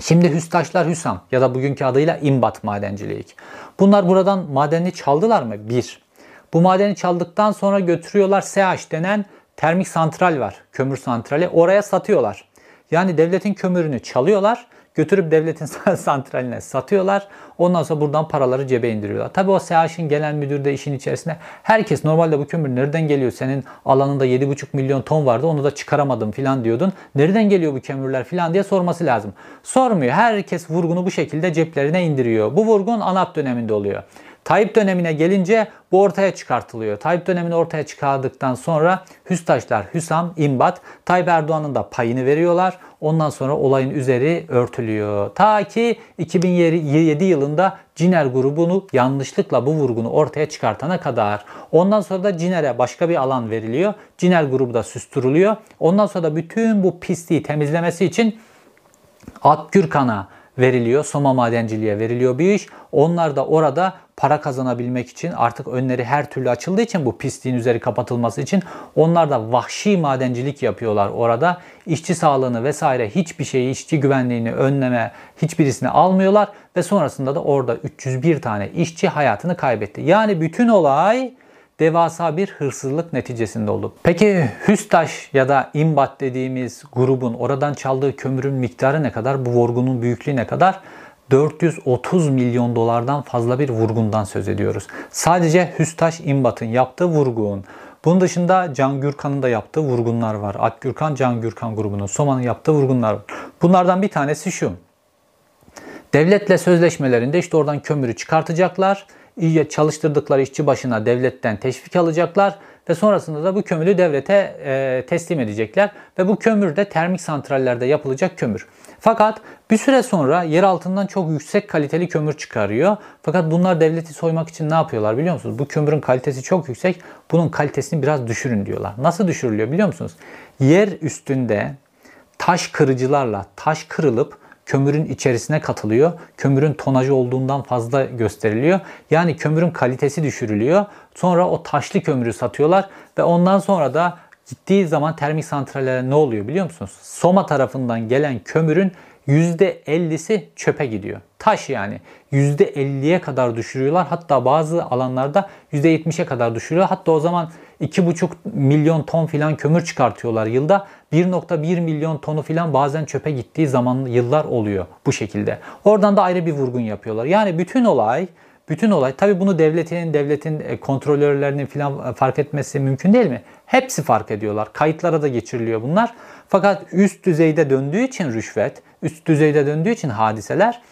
Şimdi Hüstaşlar Hüsam ya da bugünkü adıyla İmbat Madencilik. Bunlar buradan madenini çaldılar mı? Bir. Bu madeni çaldıktan sonra götürüyorlar SH denen termik santral var. Kömür santrali. Oraya satıyorlar. Yani devletin kömürünü çalıyorlar. Götürüp devletin santraline satıyorlar. Ondan sonra buradan paraları cebe indiriyorlar. Tabii o SH'in genel müdürü de işin içerisinde. Herkes normalde bu kömür nereden geliyor? Senin alanında 7,5 milyon ton vardı onu da çıkaramadım filan diyordun. Nereden geliyor bu kömürler filan diye sorması lazım. Sormuyor. Herkes vurgunu bu şekilde ceplerine indiriyor. Bu vurgun ANAP döneminde oluyor. Tayyip dönemine gelince bu ortaya çıkartılıyor. Tayyip dönemini ortaya çıkardıktan sonra Hüstaşlar, Hüsam, İmbat, Tayyip Erdoğan'ın da payını veriyorlar. Ondan sonra olayın üzeri örtülüyor. Ta ki 2007 yılında Ciner grubunu yanlışlıkla bu vurgunu ortaya çıkartana kadar. Ondan sonra da Ciner'e başka bir alan veriliyor. Ciner grubu da süstürülüyor. Ondan sonra da bütün bu pisliği temizlemesi için Akgürkan'a veriliyor. Soma madenciliğe veriliyor bir iş. Onlar da orada para kazanabilmek için artık önleri her türlü açıldığı için bu pisliğin üzeri kapatılması için onlar da vahşi madencilik yapıyorlar orada. İşçi sağlığını vesaire hiçbir şeyi, işçi güvenliğini önleme hiçbirisini almıyorlar ve sonrasında da orada 301 tane işçi hayatını kaybetti. Yani bütün olay devasa bir hırsızlık neticesinde oldu. Peki Hüstaş ya da İmbat dediğimiz grubun oradan çaldığı kömürün miktarı ne kadar? Bu vurgunun büyüklüğü ne kadar? 430 milyon dolardan fazla bir vurgundan söz ediyoruz. Sadece Hüstaş İmbat'ın yaptığı vurgun. Bunun dışında Can Gürkan'ın da yaptığı vurgunlar var. Ak Gürkan, Can Gürkan grubunun, Soma'nın yaptığı vurgunlar var. Bunlardan bir tanesi şu. Devletle sözleşmelerinde işte oradan kömürü çıkartacaklar. Çalıştırdıkları işçi başına devletten teşvik alacaklar ve sonrasında da bu kömürü devlete e, teslim edecekler ve bu kömür de termik santrallerde yapılacak kömür. Fakat bir süre sonra yer altından çok yüksek kaliteli kömür çıkarıyor. Fakat bunlar devleti soymak için ne yapıyorlar biliyor musunuz? Bu kömürün kalitesi çok yüksek. Bunun kalitesini biraz düşürün diyorlar. Nasıl düşürülüyor biliyor musunuz? Yer üstünde taş kırıcılarla taş kırılıp kömürün içerisine katılıyor. Kömürün tonajı olduğundan fazla gösteriliyor. Yani kömürün kalitesi düşürülüyor. Sonra o taşlı kömürü satıyorlar ve ondan sonra da gittiği zaman termik santrallere ne oluyor biliyor musunuz? Soma tarafından gelen kömürün %50'si çöpe gidiyor. Taş yani %50'ye kadar düşürüyorlar. Hatta bazı alanlarda %70'e kadar düşürüyor. Hatta o zaman 2,5 milyon ton filan kömür çıkartıyorlar yılda. 1.1 milyon tonu filan bazen çöpe gittiği zaman yıllar oluyor bu şekilde. Oradan da ayrı bir vurgun yapıyorlar. Yani bütün olay bütün olay tabi bunu devletin, devletin e, kontrolörlerinin filan fark etmesi mümkün değil mi? Hepsi fark ediyorlar. Kayıtlara da geçiriliyor bunlar. Fakat üst düzeyde döndüğü için rüşvet, üst düzeyde döndüğü için hadiseler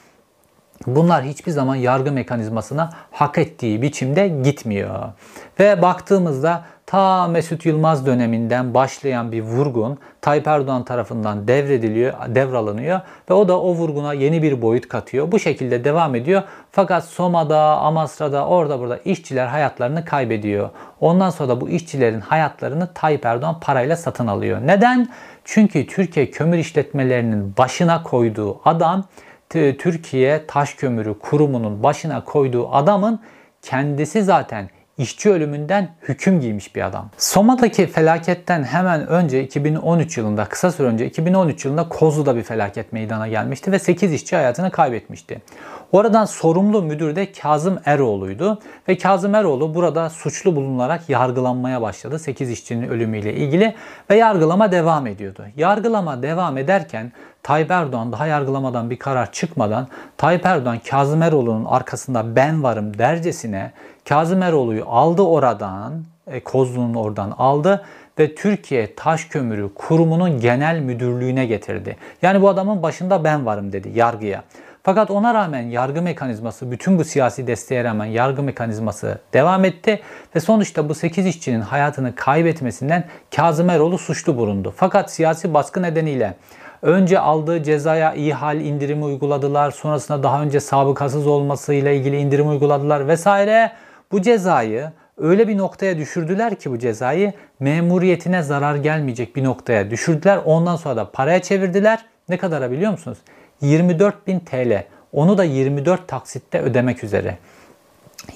bunlar hiçbir zaman yargı mekanizmasına hak ettiği biçimde gitmiyor. Ve baktığımızda ta Mesut Yılmaz döneminden başlayan bir vurgun Tayyip Erdoğan tarafından devrediliyor, devralınıyor ve o da o vurguna yeni bir boyut katıyor. Bu şekilde devam ediyor. Fakat Soma'da, Amasra'da, orada burada işçiler hayatlarını kaybediyor. Ondan sonra da bu işçilerin hayatlarını Tayyip Erdoğan parayla satın alıyor. Neden? Çünkü Türkiye kömür işletmelerinin başına koyduğu adam Türkiye Taş Kömürü Kurumu'nun başına koyduğu adamın kendisi zaten işçi ölümünden hüküm giymiş bir adam. Soma'daki felaketten hemen önce 2013 yılında kısa süre önce 2013 yılında Kozlu'da bir felaket meydana gelmişti ve 8 işçi hayatını kaybetmişti. Oradan sorumlu müdür de Kazım Eroğlu'ydu ve Kazım Eroğlu burada suçlu bulunarak yargılanmaya başladı 8 işçinin ölümüyle ilgili ve yargılama devam ediyordu. Yargılama devam ederken Tayyip Erdoğan daha yargılamadan bir karar çıkmadan Tayyip Erdoğan Kazım Eroğlu'nun arkasında ben varım dercesine Kazım Eroğlu'yu aldı oradan, e, Kozlu'nun oradan aldı ve Türkiye Taş Kömürü Kurumu'nun genel müdürlüğüne getirdi. Yani bu adamın başında ben varım dedi yargıya. Fakat ona rağmen yargı mekanizması, bütün bu siyasi desteğe rağmen yargı mekanizması devam etti ve sonuçta bu 8 işçinin hayatını kaybetmesinden Kazım Eroğlu suçlu bulundu. Fakat siyasi baskı nedeniyle Önce aldığı cezaya iyi hal indirimi uyguladılar. Sonrasında daha önce sabıkasız olmasıyla ilgili indirim uyguladılar vesaire. Bu cezayı öyle bir noktaya düşürdüler ki bu cezayı memuriyetine zarar gelmeyecek bir noktaya düşürdüler. Ondan sonra da paraya çevirdiler. Ne kadara biliyor musunuz? 24.000 TL. Onu da 24 taksitte ödemek üzere.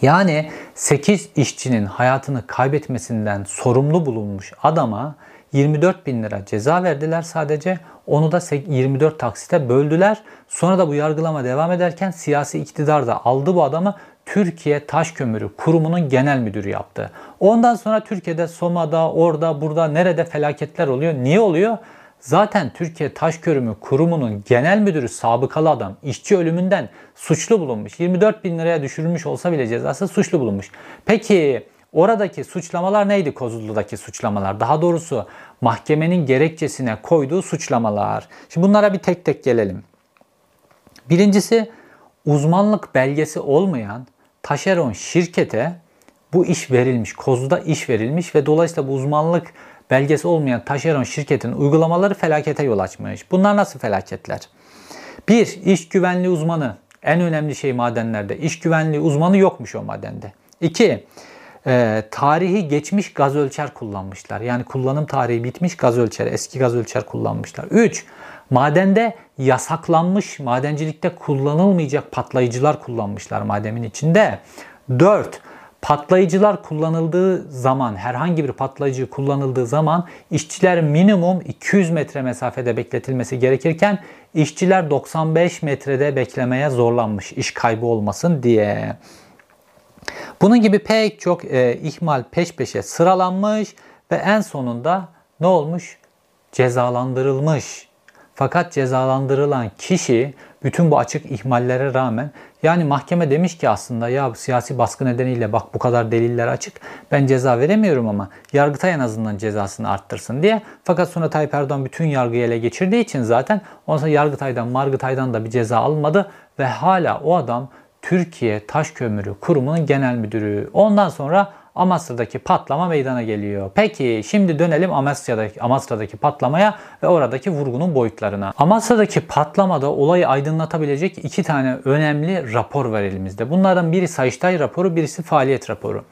Yani 8 işçinin hayatını kaybetmesinden sorumlu bulunmuş adama 24 bin lira ceza verdiler sadece. Onu da 24 taksite böldüler. Sonra da bu yargılama devam ederken siyasi iktidar da aldı bu adamı Türkiye Taş Kömürü Kurumu'nun genel müdürü yaptı. Ondan sonra Türkiye'de Soma'da, orada, burada, nerede felaketler oluyor. Niye oluyor? Zaten Türkiye Taş Kömürü Kurumu'nun genel müdürü sabıkalı adam işçi ölümünden suçlu bulunmuş. 24 bin liraya düşürülmüş olsa bile cezası suçlu bulunmuş. Peki oradaki suçlamalar neydi Kozullu'daki suçlamalar? Daha doğrusu mahkemenin gerekçesine koyduğu suçlamalar. Şimdi bunlara bir tek tek gelelim. Birincisi uzmanlık belgesi olmayan taşeron şirkete bu iş verilmiş, Kozlu'da iş verilmiş ve dolayısıyla bu uzmanlık belgesi olmayan taşeron şirketin uygulamaları felakete yol açmış. Bunlar nasıl felaketler? Bir, iş güvenliği uzmanı. En önemli şey madenlerde. iş güvenliği uzmanı yokmuş o madende. İki, e, tarihi geçmiş gaz ölçer kullanmışlar. Yani kullanım tarihi bitmiş gaz ölçer, eski gaz ölçer kullanmışlar. Üç, madende yasaklanmış, madencilikte kullanılmayacak patlayıcılar kullanmışlar madenin içinde. Dört, Patlayıcılar kullanıldığı zaman, herhangi bir patlayıcı kullanıldığı zaman işçiler minimum 200 metre mesafede bekletilmesi gerekirken işçiler 95 metrede beklemeye zorlanmış iş kaybı olmasın diye. Bunun gibi pek çok e, ihmal peş peşe sıralanmış ve en sonunda ne olmuş? Cezalandırılmış. Fakat cezalandırılan kişi bütün bu açık ihmallere rağmen yani mahkeme demiş ki aslında ya siyasi baskı nedeniyle bak bu kadar deliller açık ben ceza veremiyorum ama Yargıtay en azından cezasını arttırsın diye. Fakat sonra Tayyip Erdoğan bütün yargıyı ele geçirdiği için zaten ondan Yargıtay'dan Margıtay'dan da bir ceza almadı ve hala o adam Türkiye Taş Kömürü Kurumu'nun genel müdürü. Ondan sonra Amasra'daki patlama meydana geliyor. Peki şimdi dönelim Amasra'daki, Amasra'daki patlamaya ve oradaki vurgunun boyutlarına. Amasra'daki patlamada olayı aydınlatabilecek iki tane önemli rapor var elimizde. Bunlardan biri Sayıştay raporu, birisi faaliyet raporu.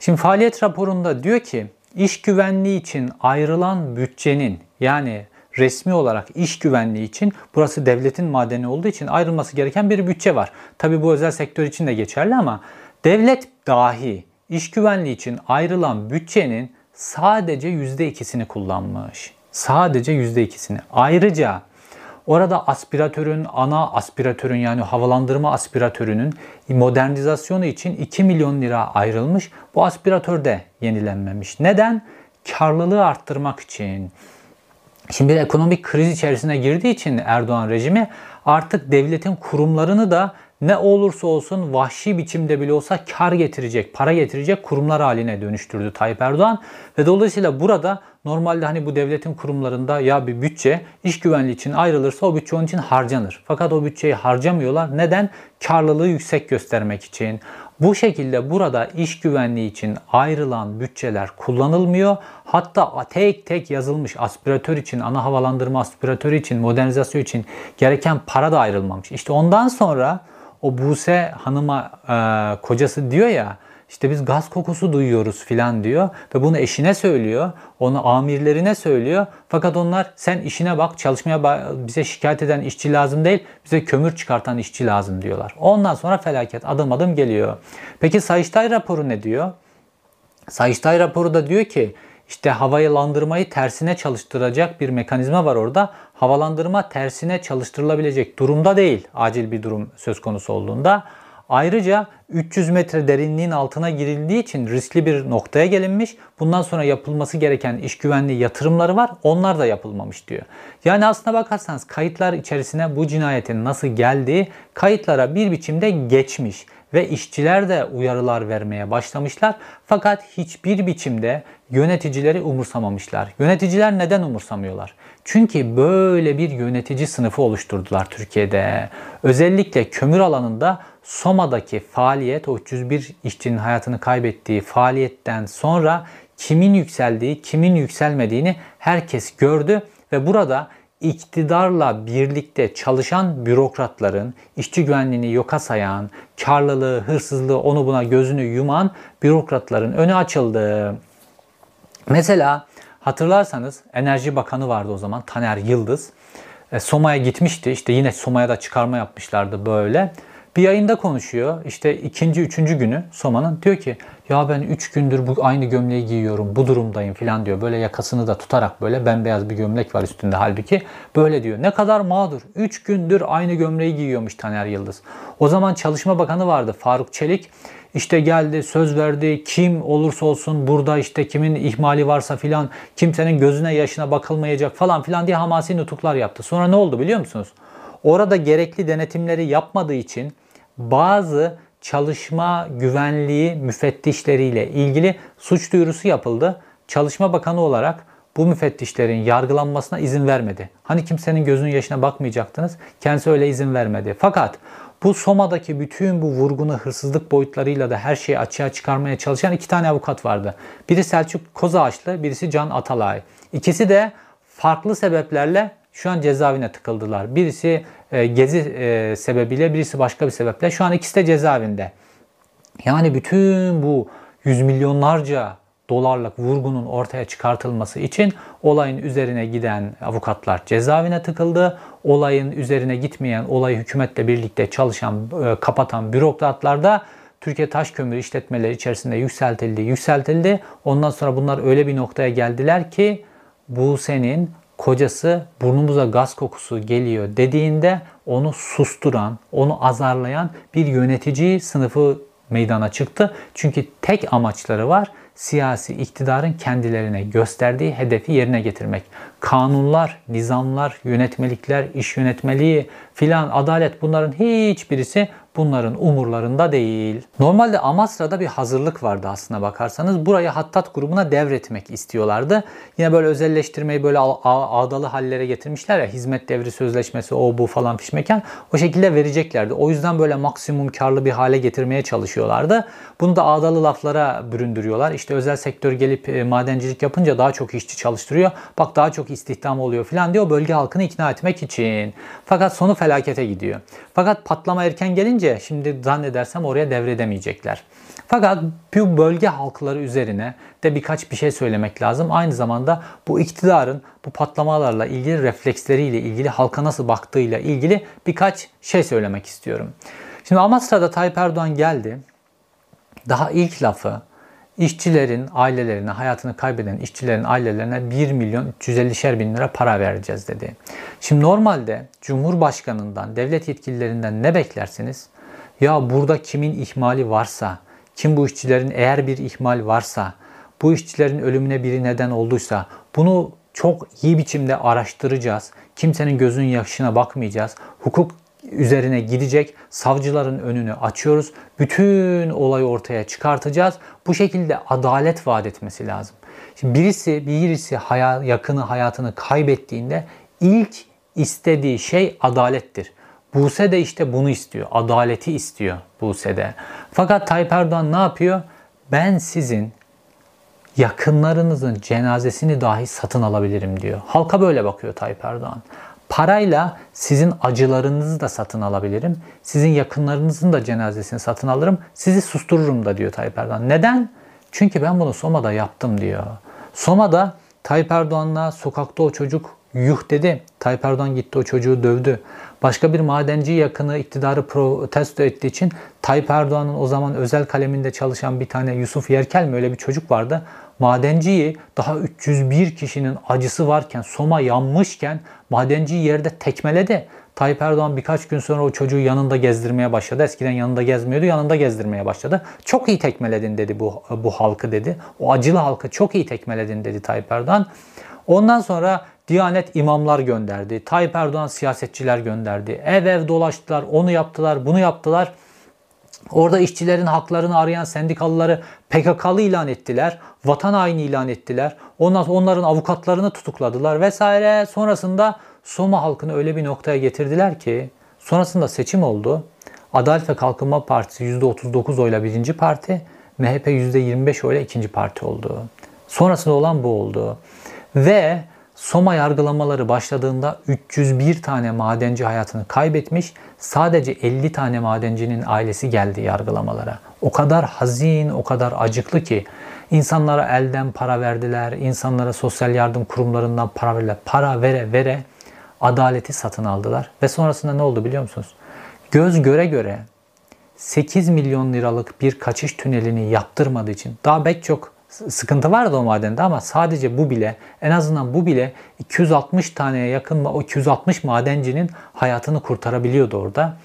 Şimdi faaliyet raporunda diyor ki iş güvenliği için ayrılan bütçenin yani resmi olarak iş güvenliği için burası devletin madeni olduğu için ayrılması gereken bir bütçe var. Tabi bu özel sektör için de geçerli ama devlet dahi iş güvenliği için ayrılan bütçenin sadece %2'sini kullanmış. Sadece %2'sini. Ayrıca Orada aspiratörün, ana aspiratörün yani havalandırma aspiratörünün modernizasyonu için 2 milyon lira ayrılmış. Bu aspiratör de yenilenmemiş. Neden? Karlılığı arttırmak için. Şimdi bir ekonomik kriz içerisine girdiği için Erdoğan rejimi artık devletin kurumlarını da ne olursa olsun vahşi biçimde bile olsa kar getirecek, para getirecek kurumlar haline dönüştürdü Tayyip Erdoğan. Ve dolayısıyla burada normalde hani bu devletin kurumlarında ya bir bütçe iş güvenliği için ayrılırsa o bütçe onun için harcanır. Fakat o bütçeyi harcamıyorlar. Neden? Karlılığı yüksek göstermek için. Bu şekilde burada iş güvenliği için ayrılan bütçeler kullanılmıyor. Hatta tek tek yazılmış aspiratör için, ana havalandırma aspiratörü için, modernizasyon için gereken para da ayrılmamış. İşte ondan sonra o Buse hanıma e, kocası diyor ya işte biz gaz kokusu duyuyoruz filan diyor ve bunu eşine söylüyor. Onu amirlerine söylüyor. Fakat onlar sen işine bak çalışmaya bize şikayet eden işçi lazım değil bize kömür çıkartan işçi lazım diyorlar. Ondan sonra felaket adım adım geliyor. Peki Sayıştay raporu ne diyor? Sayıştay raporu da diyor ki işte havalandırmayı tersine çalıştıracak bir mekanizma var orada. Havalandırma tersine çalıştırılabilecek durumda değil acil bir durum söz konusu olduğunda. Ayrıca 300 metre derinliğin altına girildiği için riskli bir noktaya gelinmiş. Bundan sonra yapılması gereken iş güvenliği yatırımları var. Onlar da yapılmamış diyor. Yani aslına bakarsanız kayıtlar içerisine bu cinayetin nasıl geldiği kayıtlara bir biçimde geçmiş ve işçiler de uyarılar vermeye başlamışlar. Fakat hiçbir biçimde yöneticileri umursamamışlar. Yöneticiler neden umursamıyorlar? Çünkü böyle bir yönetici sınıfı oluşturdular Türkiye'de. Özellikle kömür alanında Soma'daki faaliyet, o 301 işçinin hayatını kaybettiği faaliyetten sonra kimin yükseldiği, kimin yükselmediğini herkes gördü ve burada iktidarla birlikte çalışan bürokratların, işçi güvenliğini yoka sayan, karlılığı, hırsızlığı onu buna gözünü yuman bürokratların önü açıldı. Mesela hatırlarsanız Enerji Bakanı vardı o zaman Taner Yıldız. E, Soma'ya gitmişti. İşte yine Soma'ya da çıkarma yapmışlardı böyle. Bir yayında konuşuyor. İşte ikinci, üçüncü günü Soma'nın diyor ki ya ben üç gündür bu aynı gömleği giyiyorum bu durumdayım filan diyor. Böyle yakasını da tutarak böyle bembeyaz bir gömlek var üstünde halbuki. Böyle diyor. Ne kadar mağdur. Üç gündür aynı gömleği giyiyormuş Taner Yıldız. O zaman Çalışma Bakanı vardı Faruk Çelik. İşte geldi söz verdi kim olursa olsun burada işte kimin ihmali varsa filan kimsenin gözüne yaşına bakılmayacak falan filan diye hamasi nutuklar yaptı. Sonra ne oldu biliyor musunuz? Orada gerekli denetimleri yapmadığı için bazı çalışma güvenliği müfettişleriyle ilgili suç duyurusu yapıldı. Çalışma Bakanı olarak bu müfettişlerin yargılanmasına izin vermedi. Hani kimsenin gözünün yaşına bakmayacaktınız. Kendisi öyle izin vermedi. Fakat bu Soma'daki bütün bu vurgunu hırsızlık boyutlarıyla da her şeyi açığa çıkarmaya çalışan iki tane avukat vardı. Biri Selçuk Kozağaçlı, birisi Can Atalay. İkisi de farklı sebeplerle şu an cezaevine tıkıldılar. Birisi e, gezi e, sebebiyle, birisi başka bir sebeple. Şu an ikisi de cezaevinde. Yani bütün bu yüz milyonlarca dolarlık vurgunun ortaya çıkartılması için olayın üzerine giden avukatlar cezaevine tıkıldı. Olayın üzerine gitmeyen, olayı hükümetle birlikte çalışan, e, kapatan bürokratlar da Türkiye Taş Kömürü işletmeleri içerisinde yükseltildi, yükseltildi. Ondan sonra bunlar öyle bir noktaya geldiler ki bu senin kocası burnumuza gaz kokusu geliyor dediğinde onu susturan, onu azarlayan bir yönetici sınıfı meydana çıktı. Çünkü tek amaçları var siyasi iktidarın kendilerine gösterdiği hedefi yerine getirmek. Kanunlar, nizamlar, yönetmelikler, iş yönetmeliği filan, adalet bunların hiçbirisi bunların umurlarında değil. Normalde Amasra'da bir hazırlık vardı aslına bakarsanız. Burayı Hattat grubuna devretmek istiyorlardı. Yine böyle özelleştirmeyi böyle ağdalı hallere getirmişler ya hizmet devri sözleşmesi o bu falan fişmeken o şekilde vereceklerdi. O yüzden böyle maksimum karlı bir hale getirmeye çalışıyorlardı. Bunu da ağdalı laflara büründürüyorlar. İşte özel sektör gelip e, madencilik yapınca daha çok işçi çalıştırıyor. Bak daha çok istihdam oluyor falan diyor bölge halkını ikna etmek için. Fakat sonu felakete gidiyor. Fakat patlama erken gelince şimdi zannedersem oraya devredemeyecekler. Fakat bu bölge halkları üzerine de birkaç bir şey söylemek lazım. Aynı zamanda bu iktidarın bu patlamalarla ilgili refleksleriyle ilgili halka nasıl baktığıyla ilgili birkaç şey söylemek istiyorum. Şimdi Amasra'da Tayyip Erdoğan geldi. Daha ilk lafı işçilerin ailelerine, hayatını kaybeden işçilerin ailelerine 1 milyon 350'şer bin lira para vereceğiz dedi. Şimdi normalde Cumhurbaşkanından, devlet yetkililerinden ne beklersiniz? Ya burada kimin ihmali varsa, kim bu işçilerin eğer bir ihmal varsa, bu işçilerin ölümüne biri neden olduysa bunu çok iyi biçimde araştıracağız. Kimsenin gözünün yaşına bakmayacağız. Hukuk üzerine gidecek. Savcıların önünü açıyoruz. Bütün olayı ortaya çıkartacağız. Bu şekilde adalet vaat etmesi lazım. Şimdi birisi birisi hayal, yakını hayatını kaybettiğinde ilk istediği şey adalettir. Buse de işte bunu istiyor. Adaleti istiyor Buse de. Fakat Tayyip Erdoğan ne yapıyor? Ben sizin yakınlarınızın cenazesini dahi satın alabilirim diyor. Halka böyle bakıyor Tayyip Erdoğan. Parayla sizin acılarınızı da satın alabilirim. Sizin yakınlarınızın da cenazesini satın alırım. Sizi sustururum da diyor Tayyip Erdoğan. Neden? Çünkü ben bunu Soma'da yaptım diyor. Soma'da Tayyip Erdoğan'la sokakta o çocuk yuh dedi. Tayyip Erdoğan gitti o çocuğu dövdü. Başka bir madenci yakını iktidarı protesto ettiği için Tayyip Erdoğan'ın o zaman özel kaleminde çalışan bir tane Yusuf Yerkel mi öyle bir çocuk vardı. Madenciyi daha 301 kişinin acısı varken, Soma yanmışken madenciyi yerde tekmeledi. Tayyip Erdoğan birkaç gün sonra o çocuğu yanında gezdirmeye başladı. Eskiden yanında gezmiyordu, yanında gezdirmeye başladı. Çok iyi tekmeledin dedi bu, bu halkı dedi. O acılı halkı çok iyi tekmeledin dedi Tayyip Erdoğan. Ondan sonra Diyanet imamlar gönderdi. Tayyip Erdoğan siyasetçiler gönderdi. Ev ev dolaştılar, onu yaptılar, bunu yaptılar. Orada işçilerin haklarını arayan sendikalıları PKK'lı ilan ettiler. Vatan haini ilan ettiler. Ondan onların avukatlarını tutukladılar vesaire. Sonrasında Soma halkını öyle bir noktaya getirdiler ki sonrasında seçim oldu. Adalet ve Kalkınma Partisi %39 oyla birinci parti, MHP %25 oyla ikinci parti oldu. Sonrasında olan bu oldu. Ve Soma yargılamaları başladığında 301 tane madenci hayatını kaybetmiş. Sadece 50 tane madencinin ailesi geldi yargılamalara. O kadar hazin, o kadar acıklı ki insanlara elden para verdiler, insanlara sosyal yardım kurumlarından para verdiler. Para vere vere adaleti satın aldılar. Ve sonrasında ne oldu biliyor musunuz? Göz göre göre 8 milyon liralık bir kaçış tünelini yaptırmadığı için daha pek çok sıkıntı vardı o madende ama sadece bu bile en azından bu bile 260 taneye yakın o 260 madencinin hayatını kurtarabiliyordu orada.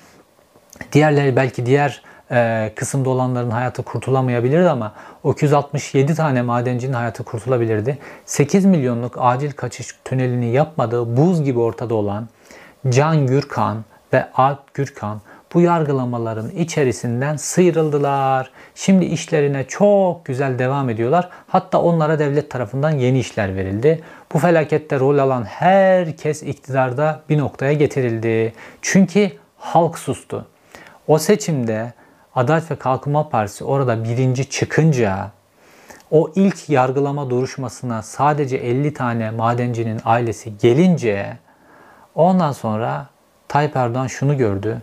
Diğerleri belki diğer e, kısımda olanların hayatı kurtulamayabilirdi ama o 267 tane madencinin hayatı kurtulabilirdi. 8 milyonluk acil kaçış tünelini yapmadığı buz gibi ortada olan Can Gürkan ve Alp Gürkan bu yargılamaların içerisinden sıyrıldılar. Şimdi işlerine çok güzel devam ediyorlar. Hatta onlara devlet tarafından yeni işler verildi. Bu felakette rol alan herkes iktidarda bir noktaya getirildi. Çünkü halk sustu. O seçimde Adalet ve Kalkınma Partisi orada birinci çıkınca o ilk yargılama duruşmasına sadece 50 tane madencinin ailesi gelince ondan sonra Tayyip Erdoğan şunu gördü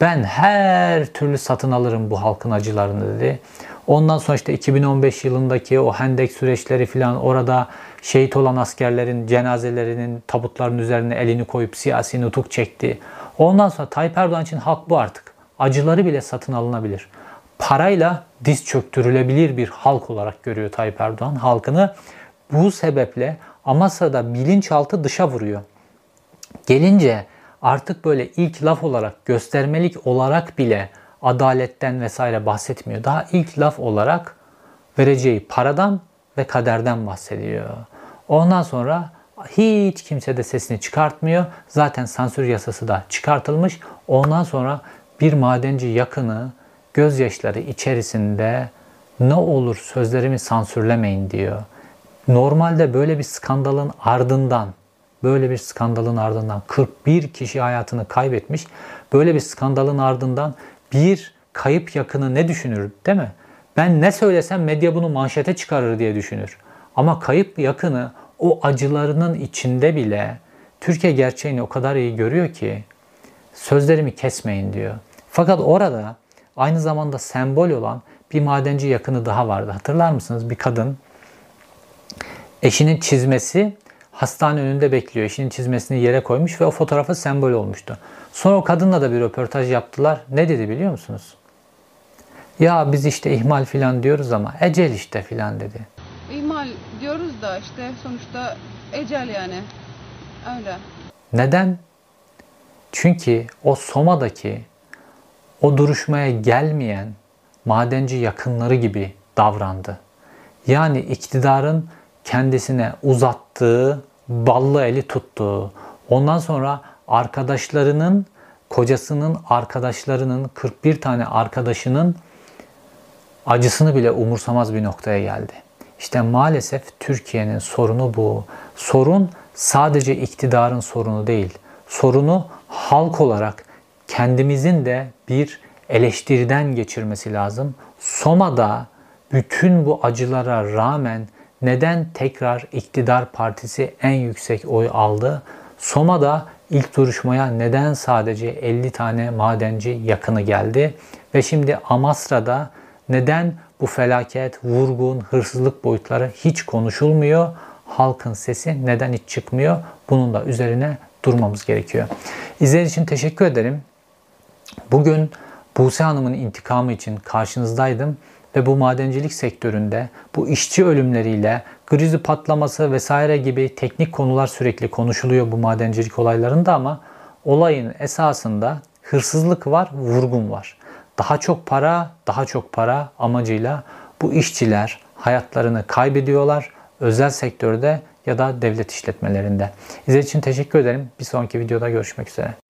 ben her türlü satın alırım bu halkın acılarını dedi. Ondan sonra işte 2015 yılındaki o hendek süreçleri filan orada şehit olan askerlerin cenazelerinin tabutların üzerine elini koyup siyasi nutuk çekti. Ondan sonra Tayyip Erdoğan için halk bu artık. Acıları bile satın alınabilir. Parayla diz çöktürülebilir bir halk olarak görüyor Tayyip Erdoğan halkını. Bu sebeple Amasya'da bilinçaltı dışa vuruyor. Gelince artık böyle ilk laf olarak, göstermelik olarak bile adaletten vesaire bahsetmiyor. Daha ilk laf olarak vereceği paradan ve kaderden bahsediyor. Ondan sonra hiç kimse de sesini çıkartmıyor. Zaten sansür yasası da çıkartılmış. Ondan sonra bir madenci yakını gözyaşları içerisinde ne olur sözlerimi sansürlemeyin diyor. Normalde böyle bir skandalın ardından Böyle bir skandalın ardından 41 kişi hayatını kaybetmiş. Böyle bir skandalın ardından bir kayıp yakını ne düşünür değil mi? Ben ne söylesem medya bunu manşete çıkarır diye düşünür. Ama kayıp yakını o acılarının içinde bile Türkiye gerçeğini o kadar iyi görüyor ki sözlerimi kesmeyin diyor. Fakat orada aynı zamanda sembol olan bir madenci yakını daha vardı. Hatırlar mısınız? Bir kadın eşinin çizmesi hastane önünde bekliyor. İşinin çizmesini yere koymuş ve o fotoğrafı sembol olmuştu. Sonra o kadınla da bir röportaj yaptılar. Ne dedi biliyor musunuz? Ya biz işte ihmal filan diyoruz ama ecel işte filan dedi. İhmal diyoruz da işte sonuçta ecel yani. Öyle. Neden? Çünkü o Soma'daki o duruşmaya gelmeyen madenci yakınları gibi davrandı. Yani iktidarın kendisine uzattığı ballı eli tuttuğu, ondan sonra arkadaşlarının, kocasının arkadaşlarının, 41 tane arkadaşının acısını bile umursamaz bir noktaya geldi. İşte maalesef Türkiye'nin sorunu bu. Sorun sadece iktidarın sorunu değil. Sorunu halk olarak kendimizin de bir eleştiriden geçirmesi lazım. Soma'da bütün bu acılara rağmen neden tekrar iktidar partisi en yüksek oy aldı? Soma'da ilk duruşmaya neden sadece 50 tane madenci yakını geldi? Ve şimdi Amasra'da neden bu felaket, vurgun, hırsızlık boyutları hiç konuşulmuyor? Halkın sesi neden hiç çıkmıyor? Bunun da üzerine durmamız gerekiyor. İzlediğiniz için teşekkür ederim. Bugün Buse Hanım'ın intikamı için karşınızdaydım ve bu madencilik sektöründe bu işçi ölümleriyle grizi patlaması vesaire gibi teknik konular sürekli konuşuluyor bu madencilik olaylarında ama olayın esasında hırsızlık var, vurgun var. Daha çok para, daha çok para amacıyla bu işçiler hayatlarını kaybediyorlar özel sektörde ya da devlet işletmelerinde. İzlediğiniz için teşekkür ederim. Bir sonraki videoda görüşmek üzere.